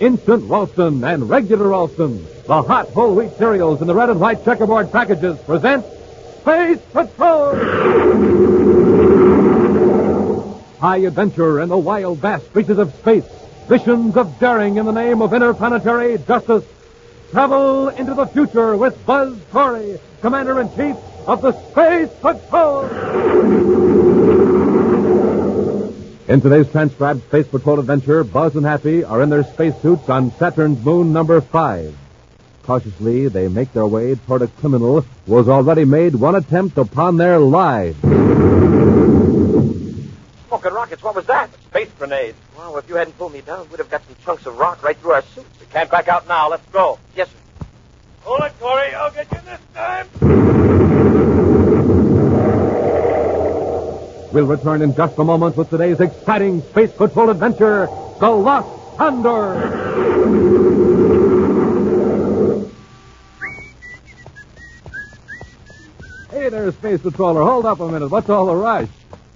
Instant Ralston and regular Ralston, the hot whole wheat cereals in the red and white checkerboard packages present Space Patrol! High adventure in the wild, vast reaches of space. Visions of daring in the name of interplanetary justice. Travel into the future with Buzz Corey, Commander in Chief of the Space Patrol. In today's transcribed Space Patrol adventure, Buzz and Happy are in their spacesuits on Saturn's moon number five. Cautiously, they make their way toward a criminal who has already made one attempt upon their lives. Smoking rockets, what was that? Space grenade. Well, if you hadn't pulled me down, we'd have got some chunks of rock right through our suits. We can't back out now. Let's go. Yes, sir. Hold it, Corey. I'll get you this time. We'll return in just a moment with today's exciting Space Patrol adventure, The Lost Condor. Hey there, Space Patroller. Hold up a minute. What's all the rush?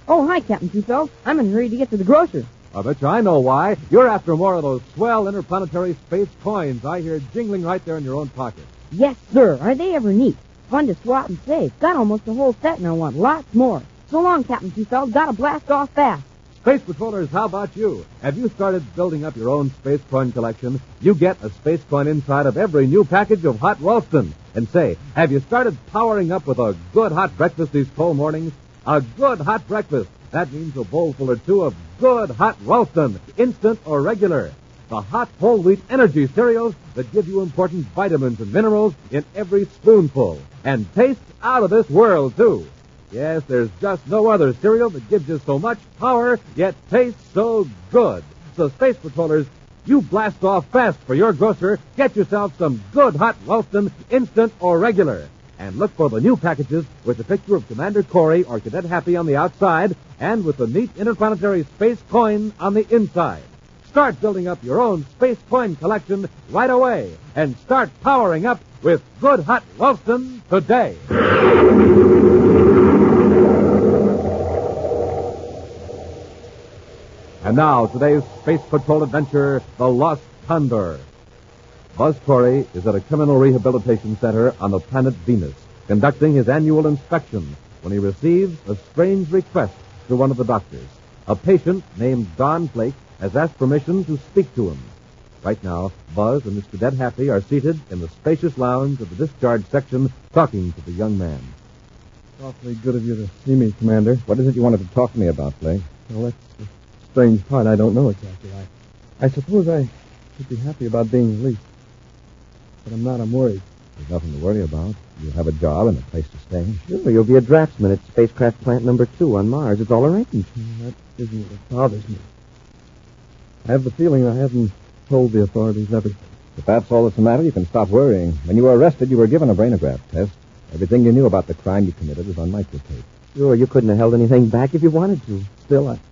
Oh, hi, Captain Seatbelt. I'm in a hurry to get to the grocer. I bet you I know why. You're after more of those swell interplanetary space coins I hear jingling right there in your own pocket. Yes, sir. Are they ever neat? Fun to swap and save. Got almost a whole set and I want lots more. So long, Captain Seatbelt. Gotta blast off fast. Space Patrollers, how about you? Have you started building up your own space coin collection? You get a space coin inside of every new package of hot Ralston. And say, have you started powering up with a good hot breakfast these cold mornings? A good hot breakfast. That means a bowlful or two of good hot Ralston, instant or regular. The hot whole wheat energy cereals that give you important vitamins and minerals in every spoonful. And taste out of this world, too. Yes, there's just no other cereal that gives you so much power, yet tastes so good. So, Space Patrollers, you blast off fast for your grocer. Get yourself some good hot Ralston, instant or regular. And look for the new packages with the picture of Commander Corey or Cadet Happy on the outside and with the neat interplanetary space coin on the inside. Start building up your own space coin collection right away and start powering up with good hot Ralston today. And now, today's Space Patrol adventure, The Lost Condor. Buzz Corey is at a criminal rehabilitation center on the planet Venus, conducting his annual inspection when he receives a strange request through one of the doctors. A patient named Don Blake has asked permission to speak to him. Right now, Buzz and Mr. Dead Happy are seated in the spacious lounge of the discharge section talking to the young man. It's Awfully good of you to see me, Commander. What is it you wanted to talk to me about, Blake? Well, the strange part. I don't know exactly. I, I suppose I should be happy about being released. But I'm not. I'm worried. There's nothing to worry about. You'll have a job and a place to stay. Sure, you'll be a draftsman at spacecraft plant number two on Mars. It's all arranged. Hmm, that isn't what bothers me. I have the feeling I haven't told the authorities everything. If that's all that's the matter, you can stop worrying. When you were arrested, you were given a brainograph test. Everything you knew about the crime you committed was on microtape. Sure, you couldn't have held anything back if you wanted to. Still, I, I have a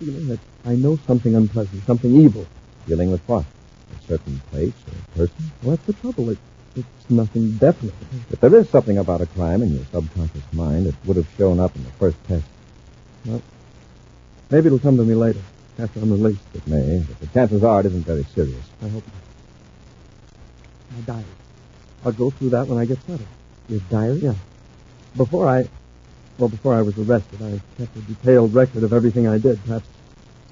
feeling that I know something unpleasant, something evil. Dealing with what? A certain place or person? Well, that's the trouble. It, it's nothing definite. If there is something about a crime in your subconscious mind, it would have shown up in the first test. Well, maybe it'll come to me later, after I'm released. It may, but the chances are it isn't very serious. I hope not. My diary. I'll go through that when I get settled. Your diary? Yeah. Before I, well, before I was arrested, I kept a detailed record of everything I did. Perhaps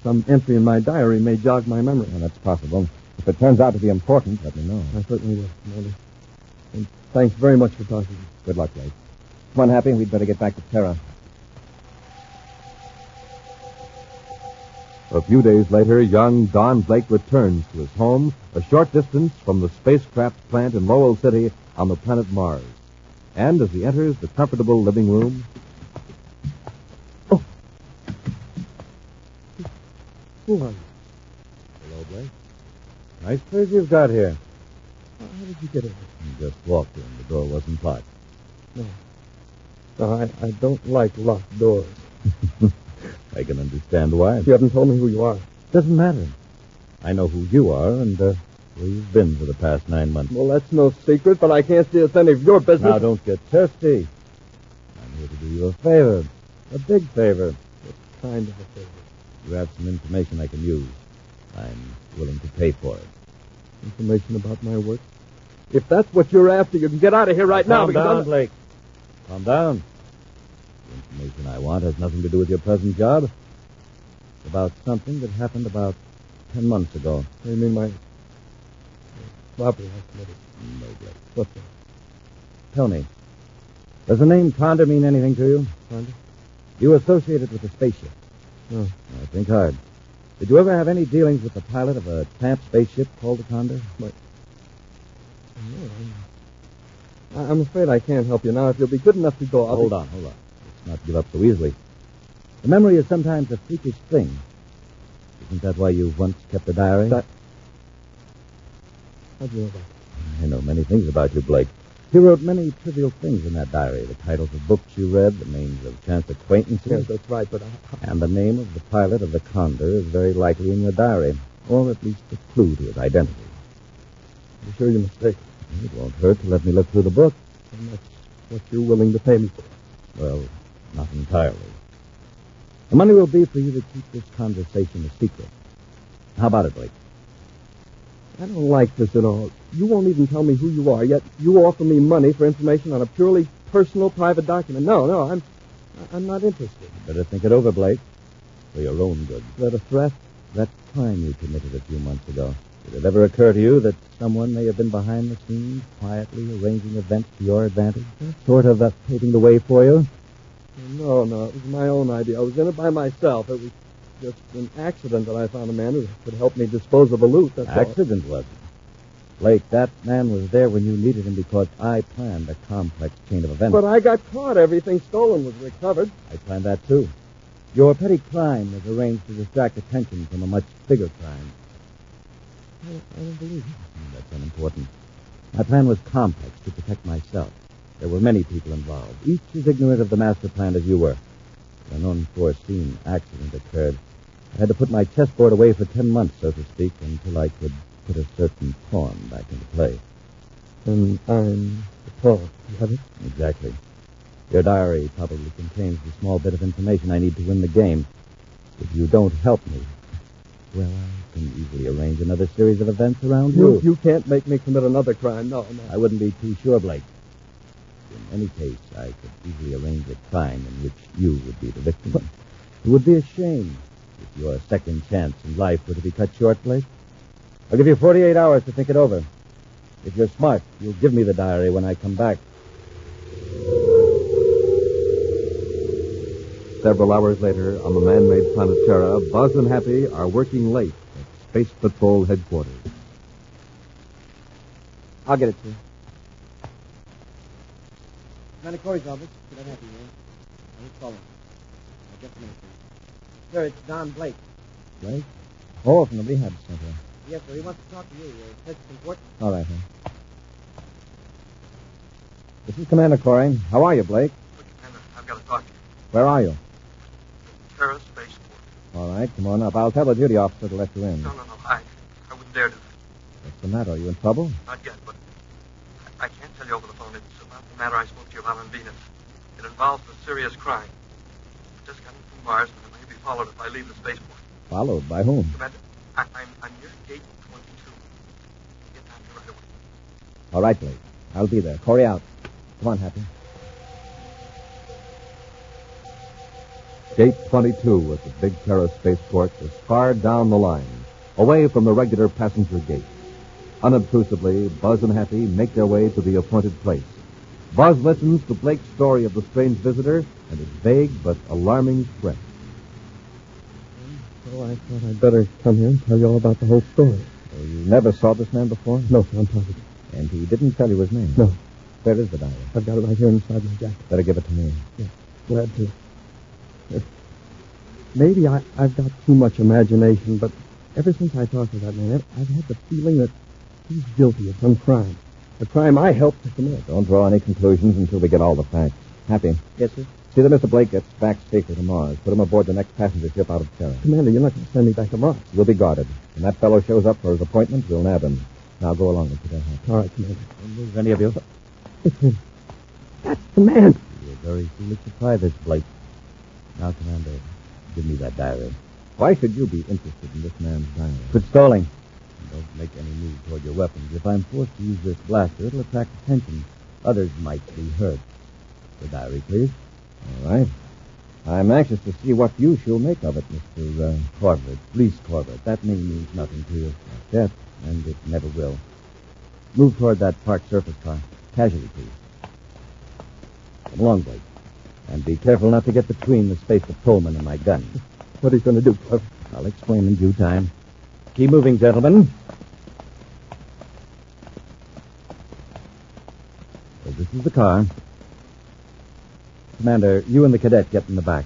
some entry in my diary may jog my memory. Well, that's possible. If it turns out to be important, let me know. I certainly will, Commander. And thanks very much for talking to me. Good luck, Blake. Come on, Happy. We'd better get back to Terra. A few days later, young Don Blake returns to his home a short distance from the spacecraft plant in Lowell City on the planet Mars. And as he enters the comfortable living room, Who are you? hello, Blake. Nice place you've got here. How how did you get in? You just walked in. The door wasn't locked. No, I, I don't like locked doors. I can understand why. You haven't told me who you are. Doesn't matter. I know who you are and uh, where you've been for the past nine months. Well, that's no secret, but I can't see it's any of your business. Now, don't get thirsty. I'm here to do you a favor. A big favor. What Kind of a favor. You have some information I can use. I'm willing to pay for it. Information about my work. If that's what you're after, you can get out of here right now. Calm down, I'm- Blake. Calm down. The information I want has nothing to do with your present job. It's about something that happened about ten months ago. You mean my robbery I committed? No, Blake. What's that? Tell me, does the name Condor mean anything to you? Condor? You associate it with the spaceship? No. I think hard. Did you ever have any dealings with the pilot of a tramp spaceship called the Condor? No, hmm. I- I'm afraid I can't help you now. If you'll be good enough to go, I'll hold be... on, hold on. Let's not give up so easily. The memory is sometimes a freakish thing. Isn't that why you once kept a diary? That- How'd you know that? I know many things about you, Blake. You wrote many trivial things in that diary. The titles of books you read, the names of chance acquaintances, Yes, that's right, but I, and the name of the pilot of the Condor is very likely in your diary, or at least a clue to his identity. I'm sure you're mistaken. It won't hurt to let me look through the book. And that's what you're willing to pay me for. Well, not entirely. The money will be for you to keep this conversation a secret. How about it, Blake? I don't like this at all. You won't even tell me who you are, yet you offer me money for information on a purely personal, private document. No, no, I'm, I'm not interested. Better think it over, Blake. For your own good. Is that a threat? That crime you committed a few months ago. Did it ever occur to you that someone may have been behind the scenes, quietly arranging events to your advantage? Sort of uh, paving the way for you? No, no, it was my own idea. I was in it by myself. It was just an accident that I found a man who could help me dispose of a loot. That's all. Accident, was it? Blake, that man was there when you needed him because I planned a complex chain of events. But I got caught. Everything stolen was recovered. I planned that too. Your petty crime was arranged to distract attention from a much bigger crime. I, I don't believe it. Hmm, That's unimportant. My plan was complex to protect myself. There were many people involved, each as ignorant of the master plan as you were. An unforeseen accident occurred. I had to put my chessboard away for ten months, so to speak, until I could put a certain pawn back into play. And I'm the pawn. You have it? Exactly. Your diary probably contains the small bit of information I need to win the game. If you don't help me, well, I can easily arrange another series of events around You, you. you can't make me commit another crime. No, no. I wouldn't be too sure, Blake. In any case, I could easily arrange a crime in which you would be the victim. It would be a shame if your second chance in life were to be cut short, Blake. I'll give you 48 hours to think it over. If you're smart, you'll give me the diary when I come back. Several hours later, on the man-made planet Terra, Buzz and Happy are working late at Space Patrol headquarters. I'll get it to you. Corey's office. Good happy, man. Who's calling? Uh, just a minute, please. Sir, it's Don Blake. Blake? Oh, from the rehab center. Yes, sir. He wants to talk to you. Uh, says it's important. All right, huh? This is Commander Corey. How are you, Blake? Commander, I've got to talk to you. Where are you? Terra Spaceport. All right, come on up. I'll tell the duty officer to let you in. No, no, no. I, I wouldn't dare do that. What's the matter? Are you in trouble? Not yet, but I, I can't tell you over the phone. It's about the matter I spoke to you about on Venus. It involves a serious crime. I just got in from Mars, followed if I leave the spaceport. Followed by whom? Commander, I, I'm, I'm near gate 22. Get down here right away. All right, Blake. I'll be there. Corey out. Come on, Happy. Gate 22 at the Big Terra spaceport is far down the line, away from the regular passenger gate. Unobtrusively, Buzz and Happy make their way to the appointed place. Buzz listens to Blake's story of the strange visitor and his vague but alarming threat. So I thought I'd better come here and tell you all about the whole story. Oh, you never saw this man before? No, sir, I'm positive. And he didn't tell you his name? No. Where is the diary? I've got it right here inside my jacket. Better give it to me. Yeah, Glad to. Maybe I, I've got too much imagination, but ever since I talked to that man, I've had the feeling that he's guilty of some crime. A crime I helped to commit. Don't draw any conclusions until we get all the facts. Happy. Yes, sir. See that Mr. Blake gets back safely to Mars. Put him aboard the next passenger ship out of Terra. Commander, you're not going to send me back to Mars. We'll be guarded. When that fellow shows up for his appointment, we'll nab him. Now go along with you. Happy. All right, Commander. Don't move any of you. It's him. That's the man. You're very foolish to try this, Blake. Now, Commander, give me that diary. Why should you be interested in this man's diary? Quit stalling. Don't make any move toward your weapons. If I'm forced to use this blaster, it'll attract attention. Others might be hurt. The diary, please. All right. I'm anxious to see what use you'll make of it, Mr. Uh, Corbett, Reese Corbett. That name means nothing to you. Yet, and it never will. Move toward that parked surface car. Casually, please. Come along, Blake. And be careful not to get between the space of Pullman and my gun. What are you going to do, Cliff? I'll explain in due time. Keep moving, gentlemen. So this is the car. Commander, you and the cadet get in the back.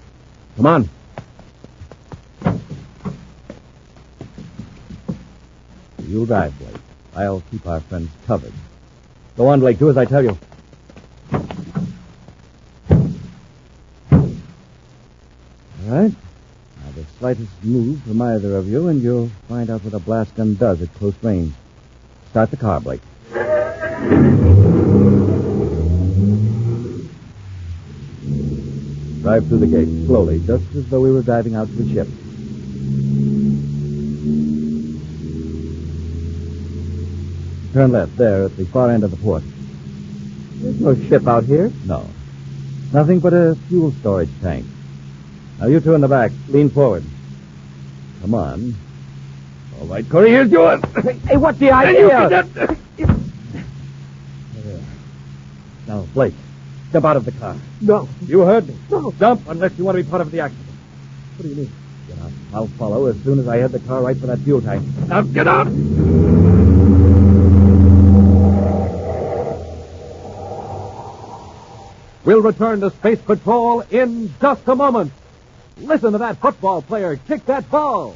Come on. You'll drive, Blake. I'll keep our friends covered. Go on, Blake. Do as I tell you. All right. Now, the slightest move from either of you, and you'll find out what a blast gun does at close range. Start the car, Blake. Drive through the gate, slowly, just as though we were driving out to the ship. Turn left, there, at the far end of the port. There's no ship out here. No. Nothing but a fuel storage tank. Now, you two in the back, lean forward. Come on. All right, Corey, here's yours. Hey, what's the idea? Now, Blake, step out of the car. No. You heard me. No. Jump unless you want to be part of the accident. What do you mean? Get out. I'll follow as soon as I head the car right for that fuel tank. Now, get out! We'll return to Space Patrol in just a moment. Listen to that football player kick that ball.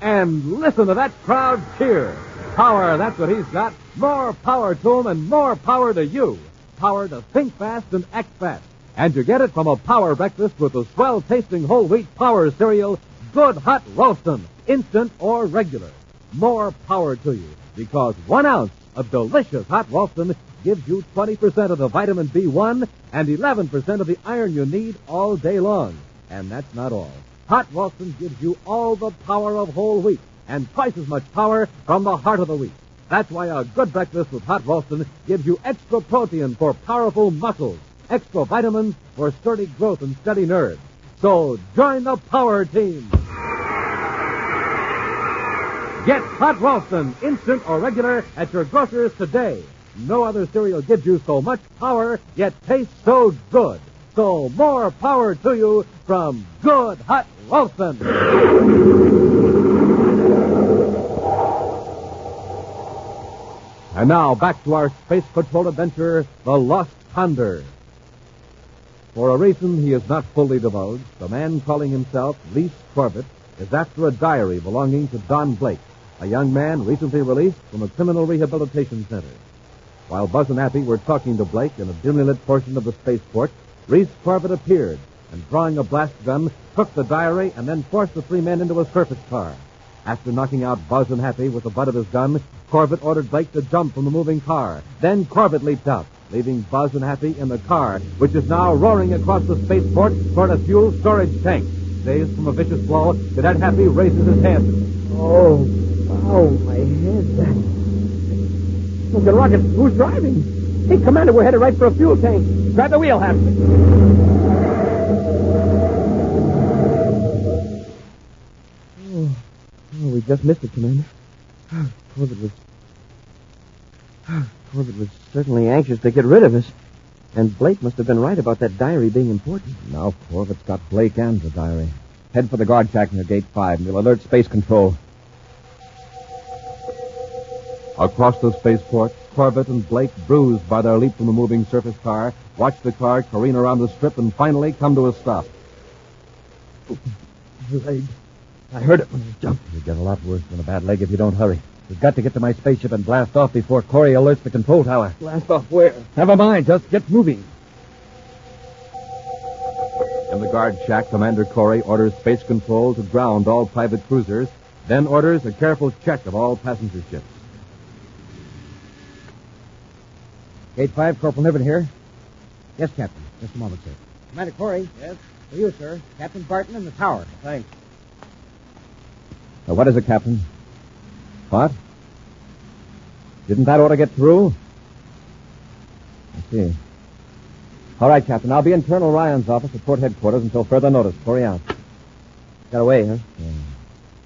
And listen to that crowd cheer. Power, that's what he's got. More power to him and more power to you. Power to think fast and act fast. And you get it from a power breakfast with the swell tasting whole wheat power cereal, Good Hot Ralston, instant or regular. More power to you because one ounce of delicious hot Ralston gives you 20% of the vitamin B1 and 11% of the iron you need all day long. And that's not all. Hot Ralston gives you all the power of whole wheat and twice as much power from the heart of the wheat. That's why a good breakfast with Hot Ralston gives you extra protein for powerful muscles, extra vitamins for sturdy growth and steady nerves. So join the power team. Get Hot Ralston, instant or regular, at your grocer's today. No other cereal gives you so much power, yet tastes so good. So more power to you from Good Hot Ralston. And now back to our Space Patrol adventure, The Lost Condor. For a reason he is not fully divulged, the man calling himself Reese Corbett is after a diary belonging to Don Blake, a young man recently released from a criminal rehabilitation center. While Buzz and Happy were talking to Blake in a dimly lit portion of the spaceport, Reese Corbett appeared and, drawing a blast gun, took the diary and then forced the three men into a surface car. After knocking out Buzz and Happy with the butt of his gun, Corbett ordered Blake to jump from the moving car. Then Corbett leaped out, leaving Buzz and Happy in the car, which is now roaring across the spaceport toward a fuel storage tank. Dazed from a vicious blow, Cadet Happy raises his head. Oh, oh, my head. Look at rocket. Who's driving? Hey, Commander, we're headed right for a fuel tank. Grab the wheel, Happy. Oh, oh, we just missed it, Commander. Corbett was. Corbett was certainly anxious to get rid of us. And Blake must have been right about that diary being important. Now Corbett's got Blake and the diary. Head for the guard shack near Gate 5, and we'll alert Space Control. Across the spaceport, Corbett and Blake, bruised by their leap from the moving surface car, watch the car careen around the strip and finally come to a stop. Leg. I heard it when it jumped. You'll get a lot worse than a bad leg if you don't hurry. We've got to get to my spaceship and blast off before Corey alerts the control tower. Blast off where? Never mind, just get moving. In the guard shack, Commander Corey orders Space Control to ground all private cruisers, then orders a careful check of all passenger ships. Gate 5, Corporal Niven here. Yes, Captain. Just a moment, sir. Commander Corey. Yes? For you, sir. Captain Barton in the tower. Thanks. Now, what is it, Captain? What? Didn't that order get through? I see. All right, Captain. I'll be in Colonel Ryan's office at port headquarters until further notice. Corey out. Got away, huh? Yeah.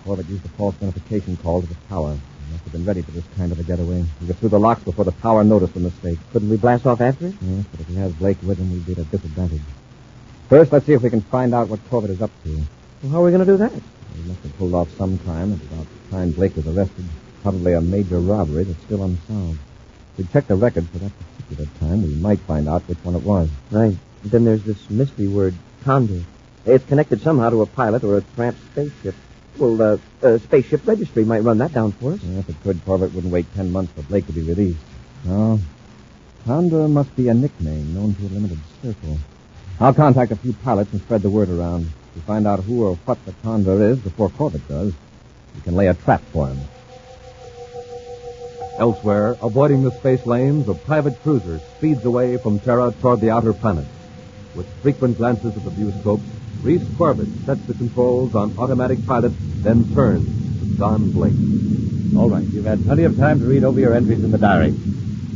Corbett used a false identification call to the tower. He must have been ready for this kind of a getaway. He got through the locks before the tower noticed the mistake. Couldn't we blast off after it? Yes, but if he has Blake with him, we'd be at a disadvantage. First, let's see if we can find out what Corbett is up to. Well, how are we going to do that? He must have pulled off some crime at about the time Blake was arrested. Probably a major robbery that's still unsolved. If we check the record for that particular time, we might find out which one it was. Right. And then there's this mystery word, Condor. It's connected somehow to a pilot or a tramp spaceship. Well, uh, a spaceship registry might run that down for us. Yeah, if it could, Corbett wouldn't wait ten months for Blake to be released. No. Condor must be a nickname known to a limited circle. I'll contact a few pilots and spread the word around. To find out who or what the Condor is before Corbett does, we can lay a trap for him. Elsewhere, avoiding the space lanes, a private cruiser speeds away from Terra toward the outer planets. With frequent glances at the viewscope, Reese Corbett sets the controls on automatic pilot, then turns to Don Blake. All right, you've had plenty of time to read over your entries in the diary.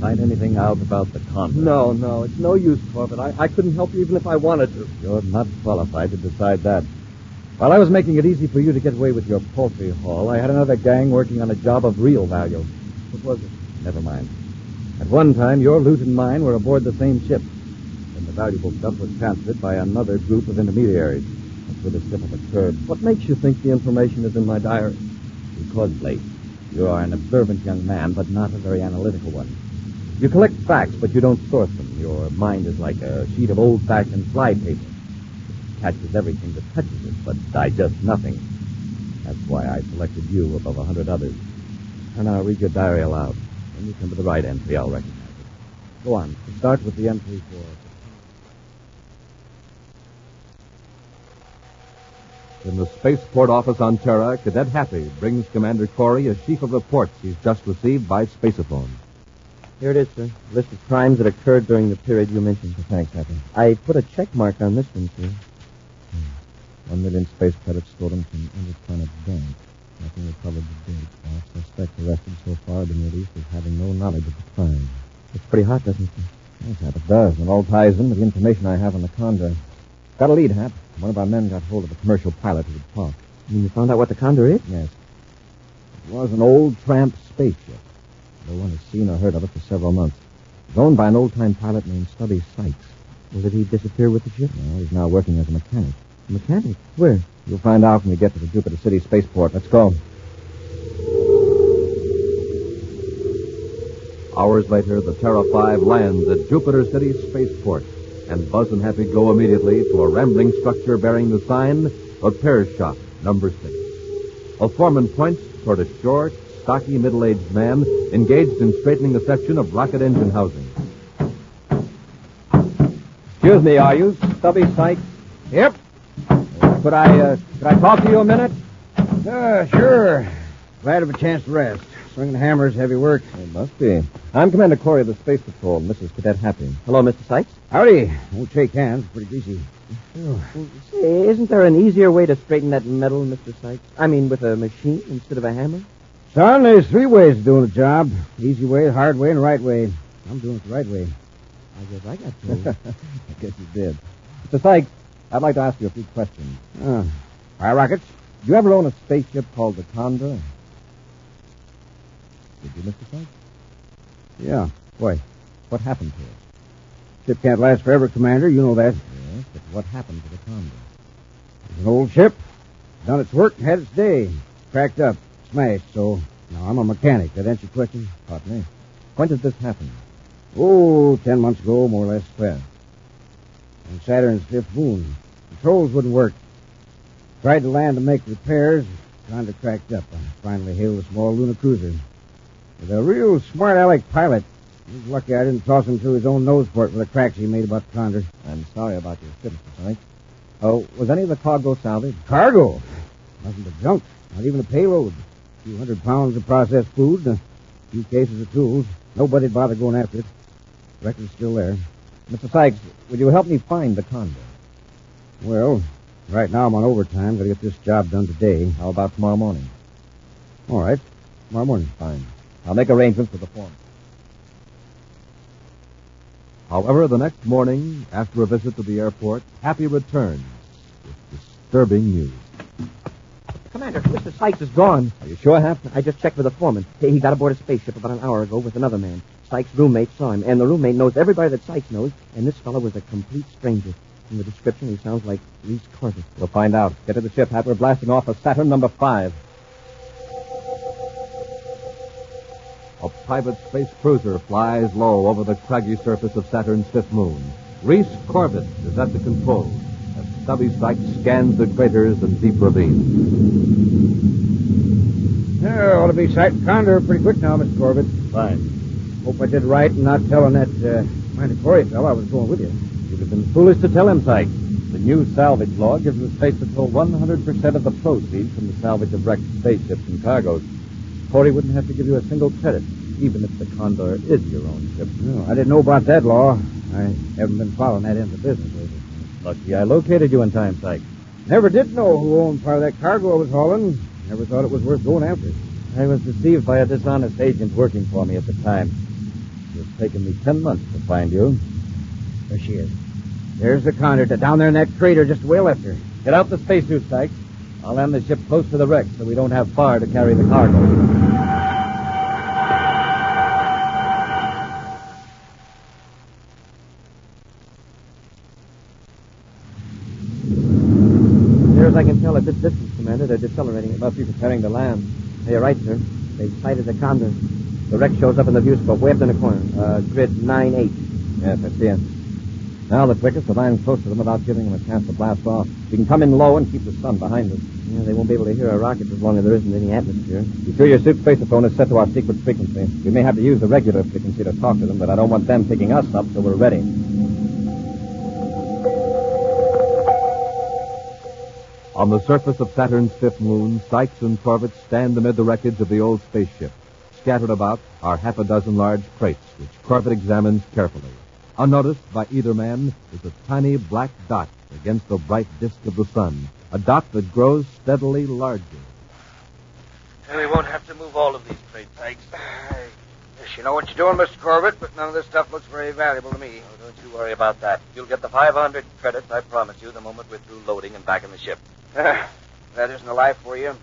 Find anything out about the Condor? No, no, it's no use, Corbett. I, I couldn't help you even if I wanted to. You're not qualified to decide that. While I was making it easy for you to get away with your poultry haul, I had another gang working on a job of real value. What was it? Never mind. At one time, your loot and mine were aboard the same ship. Then the valuable stuff was transferred by another group of intermediaries. That's where the slip-up occurred. What makes you think the information is in my diary? Because, Blake, you are an observant young man, but not a very analytical one. You collect facts, but you don't sort them. Your mind is like a sheet of old-fashioned flypaper. It catches everything that touches it, but digests nothing. That's why I selected you above a hundred others. And I'll read your diary aloud. When you come to the right entry, I'll recognize it. Go on. Start with the entry for... In the spaceport office on Terra, Cadet Happy brings Commander Corey a sheaf of reports he's just received by Spaceophone. Here it is, sir. List of crimes that occurred during the period you mentioned. Thanks, Happy. I put a check mark on this one, sir. Hmm. One million space credits stolen from Interplanet Bank. Nothing recovered to date. All suspects arrested so far have been released as having no knowledge of the crime. It's pretty hot, doesn't it? Yes, Hap, it does. And it all ties in with the information I have on the Condor. Got a lead, Hap. One of our men got hold of a commercial pilot who talk. You you found out what the Condor is? Yes. It was an old tramp spaceship. No one has seen or heard of it for several months. It was owned by an old-time pilot named Stubby Sykes. Well, did he disappear with the ship? No, he's now working as a mechanic. A mechanic? Where? You'll find out when we get to the Jupiter City spaceport. Let's go. Hours later, the Terra 5 lands at Jupiter City Spaceport, and Buzz and Happy go immediately to a rambling structure bearing the sign Repair Shop, number 6. A foreman points toward a short, stocky, middle-aged man engaged in straightening a section of rocket engine housing. Excuse me, are you Stubby Sykes? Yep. Could I, uh, could I talk to you a minute? Uh, sure. Glad of a chance to rest. Swinging hammers, heavy work. It must be. I'm Commander Corey of the Space Patrol, Mrs. Cadet Happy. Hello, Mr. Sykes. Howdy. Won't shake hands. Pretty greasy. Say, isn't there an easier way to straighten that metal, Mr. Sykes? I mean, with a machine instead of a hammer? Son, there's three ways of doing a job. Easy way, hard way, and right way. I'm doing it the right way. I guess I got to. I guess you did. Mr. Sykes, I'd like to ask you a few questions. Uh, fire rockets? Did you ever own a spaceship called the Condor? Did you, Mr. Sykes? Yeah. Why? What happened to it? Ship can't last forever, Commander. You know that. Yes, but what happened to the Condor? It's an old ship. Done its work, and had its day. Cracked up, smashed, so now I'm a mechanic. That answer your question? Pardon me. When did this happen? Oh, ten months ago, more or less. Well, on Saturn's fifth moon. Controls wouldn't work. Tried to land to make repairs. Kinda cracked up. I finally hailed a small lunar cruiser. With a real smart aleck pilot. He's lucky I didn't toss him through his own nose port for the cracks he made about the Condor. I'm sorry about your Mr. Sykes. Oh, was any of the cargo salvaged? Cargo? Nothing but junk. Not even a payload. A few hundred pounds of processed food a few cases of tools. Nobody'd bother going after it. Record's still there. Mr. Sykes, would you help me find the Condor? Well, right now I'm on overtime. Gotta get this job done today. How about tomorrow morning? All right. Tomorrow morning. Fine. I'll make arrangements with the foreman. However, the next morning, after a visit to the airport, Happy returns with disturbing news. Commander, Mr. Sykes is gone. Are you sure, Hap? I just checked with the foreman. He he got aboard a spaceship about an hour ago with another man. Sykes' roommate saw him, and the roommate knows everybody that Sykes knows, and this fellow was a complete stranger. From the description, he sounds like Reese Corbett. We'll find out. Get to the ship, Hap. We're blasting off for Saturn number five. A private space cruiser flies low over the craggy surface of Saturn's fifth moon. Reese Corbett is at the controls as Stubby Sykes scans the craters and deep ravines. Yeah, ought to be sight condor pretty quick now, Mr. Corbett. Fine. Hope I did right in not telling that uh, mandatory fellow I was going with you. You'd have been foolish to tell him, Sykes. The new salvage law gives the Space Patrol 100% of the proceeds from the salvage of wrecked spaceships and cargoes. Corey wouldn't have to give you a single credit, even if the Condor is your own ship. No, I didn't know about that law. I haven't been following that end of business lately. Lucky I located you in time, Sykes. Never did know who owned part of that cargo I was hauling. Never thought it was worth going after. I was deceived by a dishonest agent working for me at the time. It's taken me ten months to find you. There she is. There's the condor down there in that crater just way left her. Get out the spacesuit, Sykes. I'll land the ship close to the wreck so we don't have far to carry the cargo. As I can tell at this distance, Commander, they're decelerating. It must be preparing to land. You're right, sir. They've sighted the condor. The wreck shows up in the viewscope way up in the corner. Uh, grid 9-8. Yes, I see it. Now the quickest to land close to them without giving them a chance to blast off. We can come in low and keep the sun behind us. Yeah, they won't be able to hear our rockets as long as there isn't any atmosphere. Be sure your suit spaceophone is set to our secret frequency. We may have to use the regular frequency to talk to them, but I don't want them picking us up till we're ready. On the surface of Saturn's fifth moon, Sykes and Corbett stand amid the wreckage of the old spaceship. Scattered about are half a dozen large crates, which Corbett examines carefully. Unnoticed by either man is a tiny black dot against the bright disk of the sun, a dot that grows steadily larger. And we won't have to move all of these crates, Sykes. You know what you're doing, Mr. Corbett, but none of this stuff looks very valuable to me. Oh, don't you worry about that. You'll get the 500 credits I promised you the moment we're through loading and back in the ship. that isn't a life for you.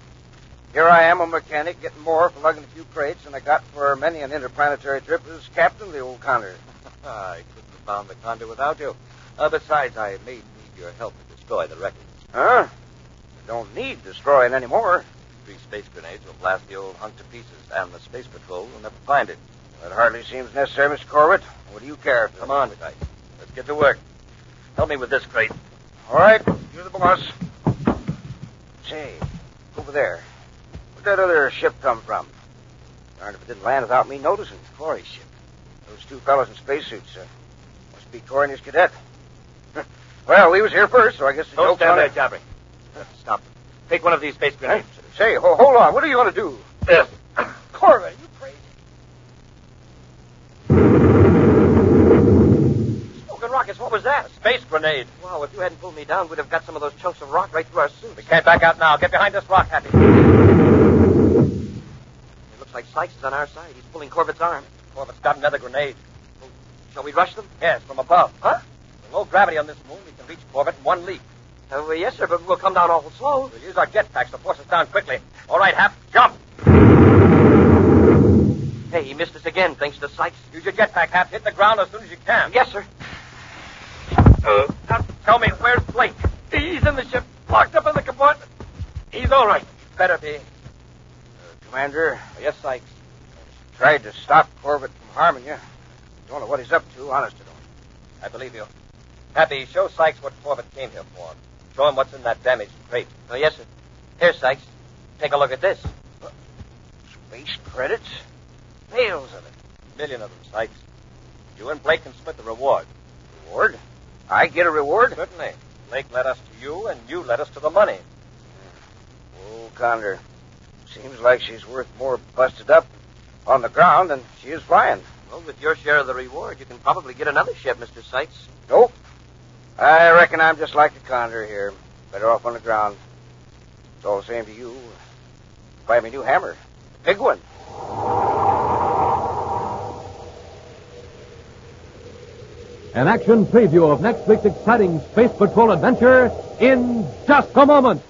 Here I am, a mechanic, getting more for lugging a few crates than I got for many an interplanetary trip as captain of the old Condor. I couldn't have found the Condor without you. Uh, besides, I may need your help to destroy the wreckage. Huh? You don't need destroying anymore. Three space grenades will blast the old hunk to pieces, and the space patrol will never find it. That hardly seems necessary, Mr. Corbett. What do you care? Come on, Sykes. Let's get to work. Help me with this crate. All right, you're the boss. Say, over there. Where'd that other ship come from? Darned if it didn't land without me noticing. Corey's ship. Those two fellows in spacesuits. Uh, must be Corey and his cadet. well, we was here first, so I guess the Don't joke's stand on there him. Stop. Take one of these space Hey, say, ho- hold on. What do you want to do? Yes. Corbett, are you crazy? Smoking rockets, what was that? Space grenade. Wow, if you hadn't pulled me down, we'd have got some of those chunks of rock right through our suits. We can't back out now. Get behind this rock, Happy. It looks like Sykes is on our side. He's pulling Corbett's arm. Corbett's got another grenade. Shall we rush them? Yes, from above. Huh? With low gravity on this moon, we can reach Corbett in one leap. Uh, well, yes, sir, but we'll come down awful slow. We'll use our jetpacks to force us down quickly. All right, Hap, jump. Hey, he missed us again, thanks to Sykes. Use your jetpack, Hap. Hit the ground as soon as you can. Yes, sir. Uh, now, tell me, where's Blake? He's in the ship, locked up in the compartment. He's all right. Better be. Uh, Commander, Yes, Sykes. tried to stop Corbett from harming you. Don't know what he's up to, honest to don't. I believe you. Happy, show Sykes what Corbett came here for. Show him what's in that damaged crate. Oh, yes, sir. Here, Sykes. Take a look at this. Uh, Space credits? Bales of it. Million of them, Sykes. You and Blake can split the reward. Reward? I get a reward? Certainly. Blake led us to you, and you led us to the money. Oh, Condor. Seems like she's worth more busted up on the ground than she is flying. Well, with your share of the reward, you can probably get another ship, Mr. Sykes. Nope. I reckon I'm just like the condor here. Better off on the ground. It's all the same to you. Buy me a new hammer. A big one. An action preview of next week's exciting Space Patrol adventure in just a moment.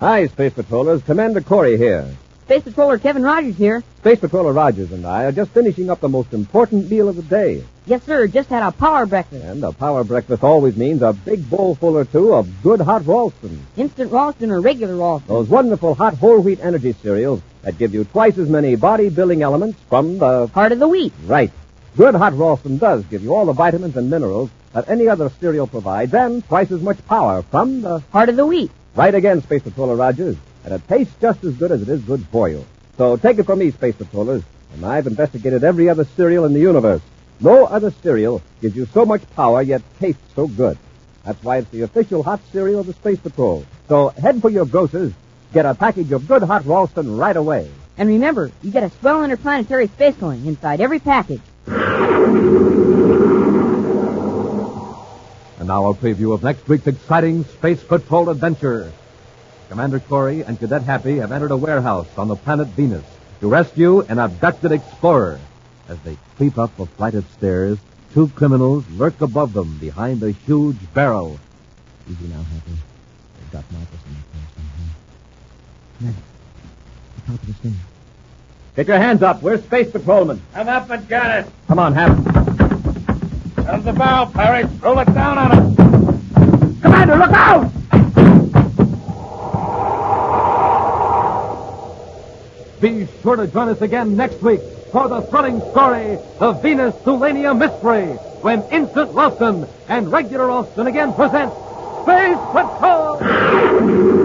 Hi, Space Patrollers. Commander Corey here. Space Patroller Kevin Rogers here. Space Patroller Rogers and I are just finishing up the most important meal of the day. Yes, sir. Just had a power breakfast. And a power breakfast always means a big bowlful or two of good hot Ralston. Instant Ralston or regular Ralston. Those wonderful hot whole wheat energy cereals that give you twice as many bodybuilding elements from the... Part of the wheat. Right. Good hot Ralston does give you all the vitamins and minerals that any other cereal provides and twice as much power from the... heart of the wheat. Right again, Space Patroller Rogers. And it tastes just as good as it is good for you. So take it from me, Space Patrollers, and I've investigated every other cereal in the universe. No other cereal gives you so much power yet tastes so good. That's why it's the official hot cereal of the Space Patrol. So head for your grocers, get a package of good hot Ralston right away. And remember, you get a swell interplanetary space coin inside every package. And now a preview of next week's exciting Space Patrol adventure. Commander Corey and Cadet Happy have entered a warehouse on the planet Venus to rescue an abducted explorer. As they creep up a flight of stairs, two criminals lurk above them behind a huge barrel. Easy now, Happy. They've got Marcus in the place somehow. The top of the stairs. Get your hands up. We're Space Patrolmen. I'm up and got it. Come on, Hap. Out of the bow, Parry. Roll it down on him. Commander, look out! Be sure to join us again next week for the thrilling story, The Venus Tulania Mystery, when Instant Ralston and Regular Ralston again present Space Patrol!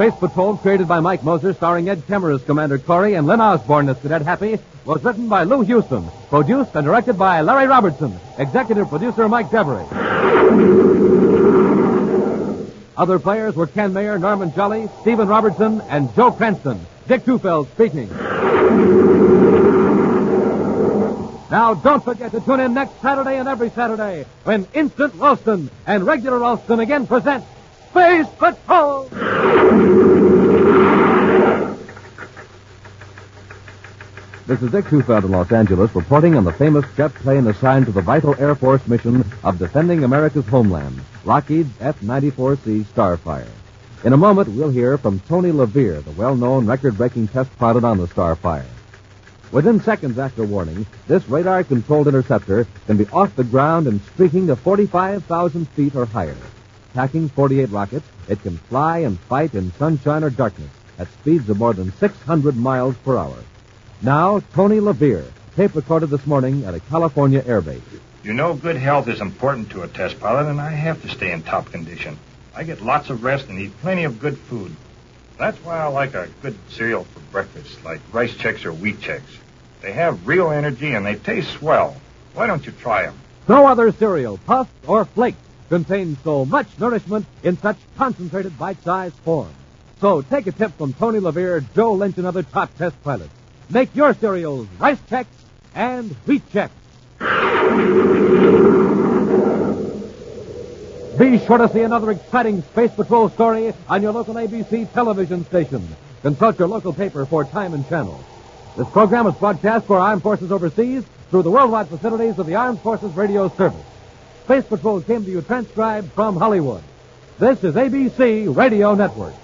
Space Patrol, created by Mike Moser, starring Ed Kemmer as Commander Corey and Lyn Osborn as Cadet Happy, was written by Lou Huston, produced and directed by Larry Robertson, executive producer Mike Devery. Other players were Ken Mayer, Norman Jolley, Stephen Robertson, and Joe Cranston. Dick Tufeld speaking. Now, don't forget to tune in next Saturday and every Saturday when Instant Ralston and Regular Ralston again present Space Patrol! This is Dick Tufeld in Los Angeles reporting on the famous jet plane assigned to the vital Air Force mission of defending America's homeland, Lockheed's F-94C Starfire. In a moment, we'll hear from Tony LeVier, the well-known record-breaking test pilot on the Starfire. Within seconds after warning, this radar-controlled interceptor can be off the ground and streaking to 45,000 feet or higher. Packing 48 rockets, it can fly and fight in sunshine or darkness at speeds of more than 600 miles per hour. Now, Tony LeVier, tape recorded this morning at a California airbase. You know, good health is important to a test pilot, and I have to stay in top condition. I get lots of rest and eat plenty of good food. That's why I like a good cereal for breakfast, like Rice Chex or Wheat Chex. They have real energy and they taste swell. Why don't you try them? No other cereal, puffed or flaked, contains so much nourishment in such concentrated bite-sized form. So take a tip from Tony LeVier, Joe Lynch, and other top test pilots. Make your cereals Rice Chex and Wheat Chex. Be sure to see another exciting Space Patrol story on your local ABC television station. Consult your local paper for time and channel. This program is broadcast for Armed Forces overseas through the worldwide facilities of the Armed Forces Radio Service. Space Patrol came to you transcribed from Hollywood. This is ABC Radio Network.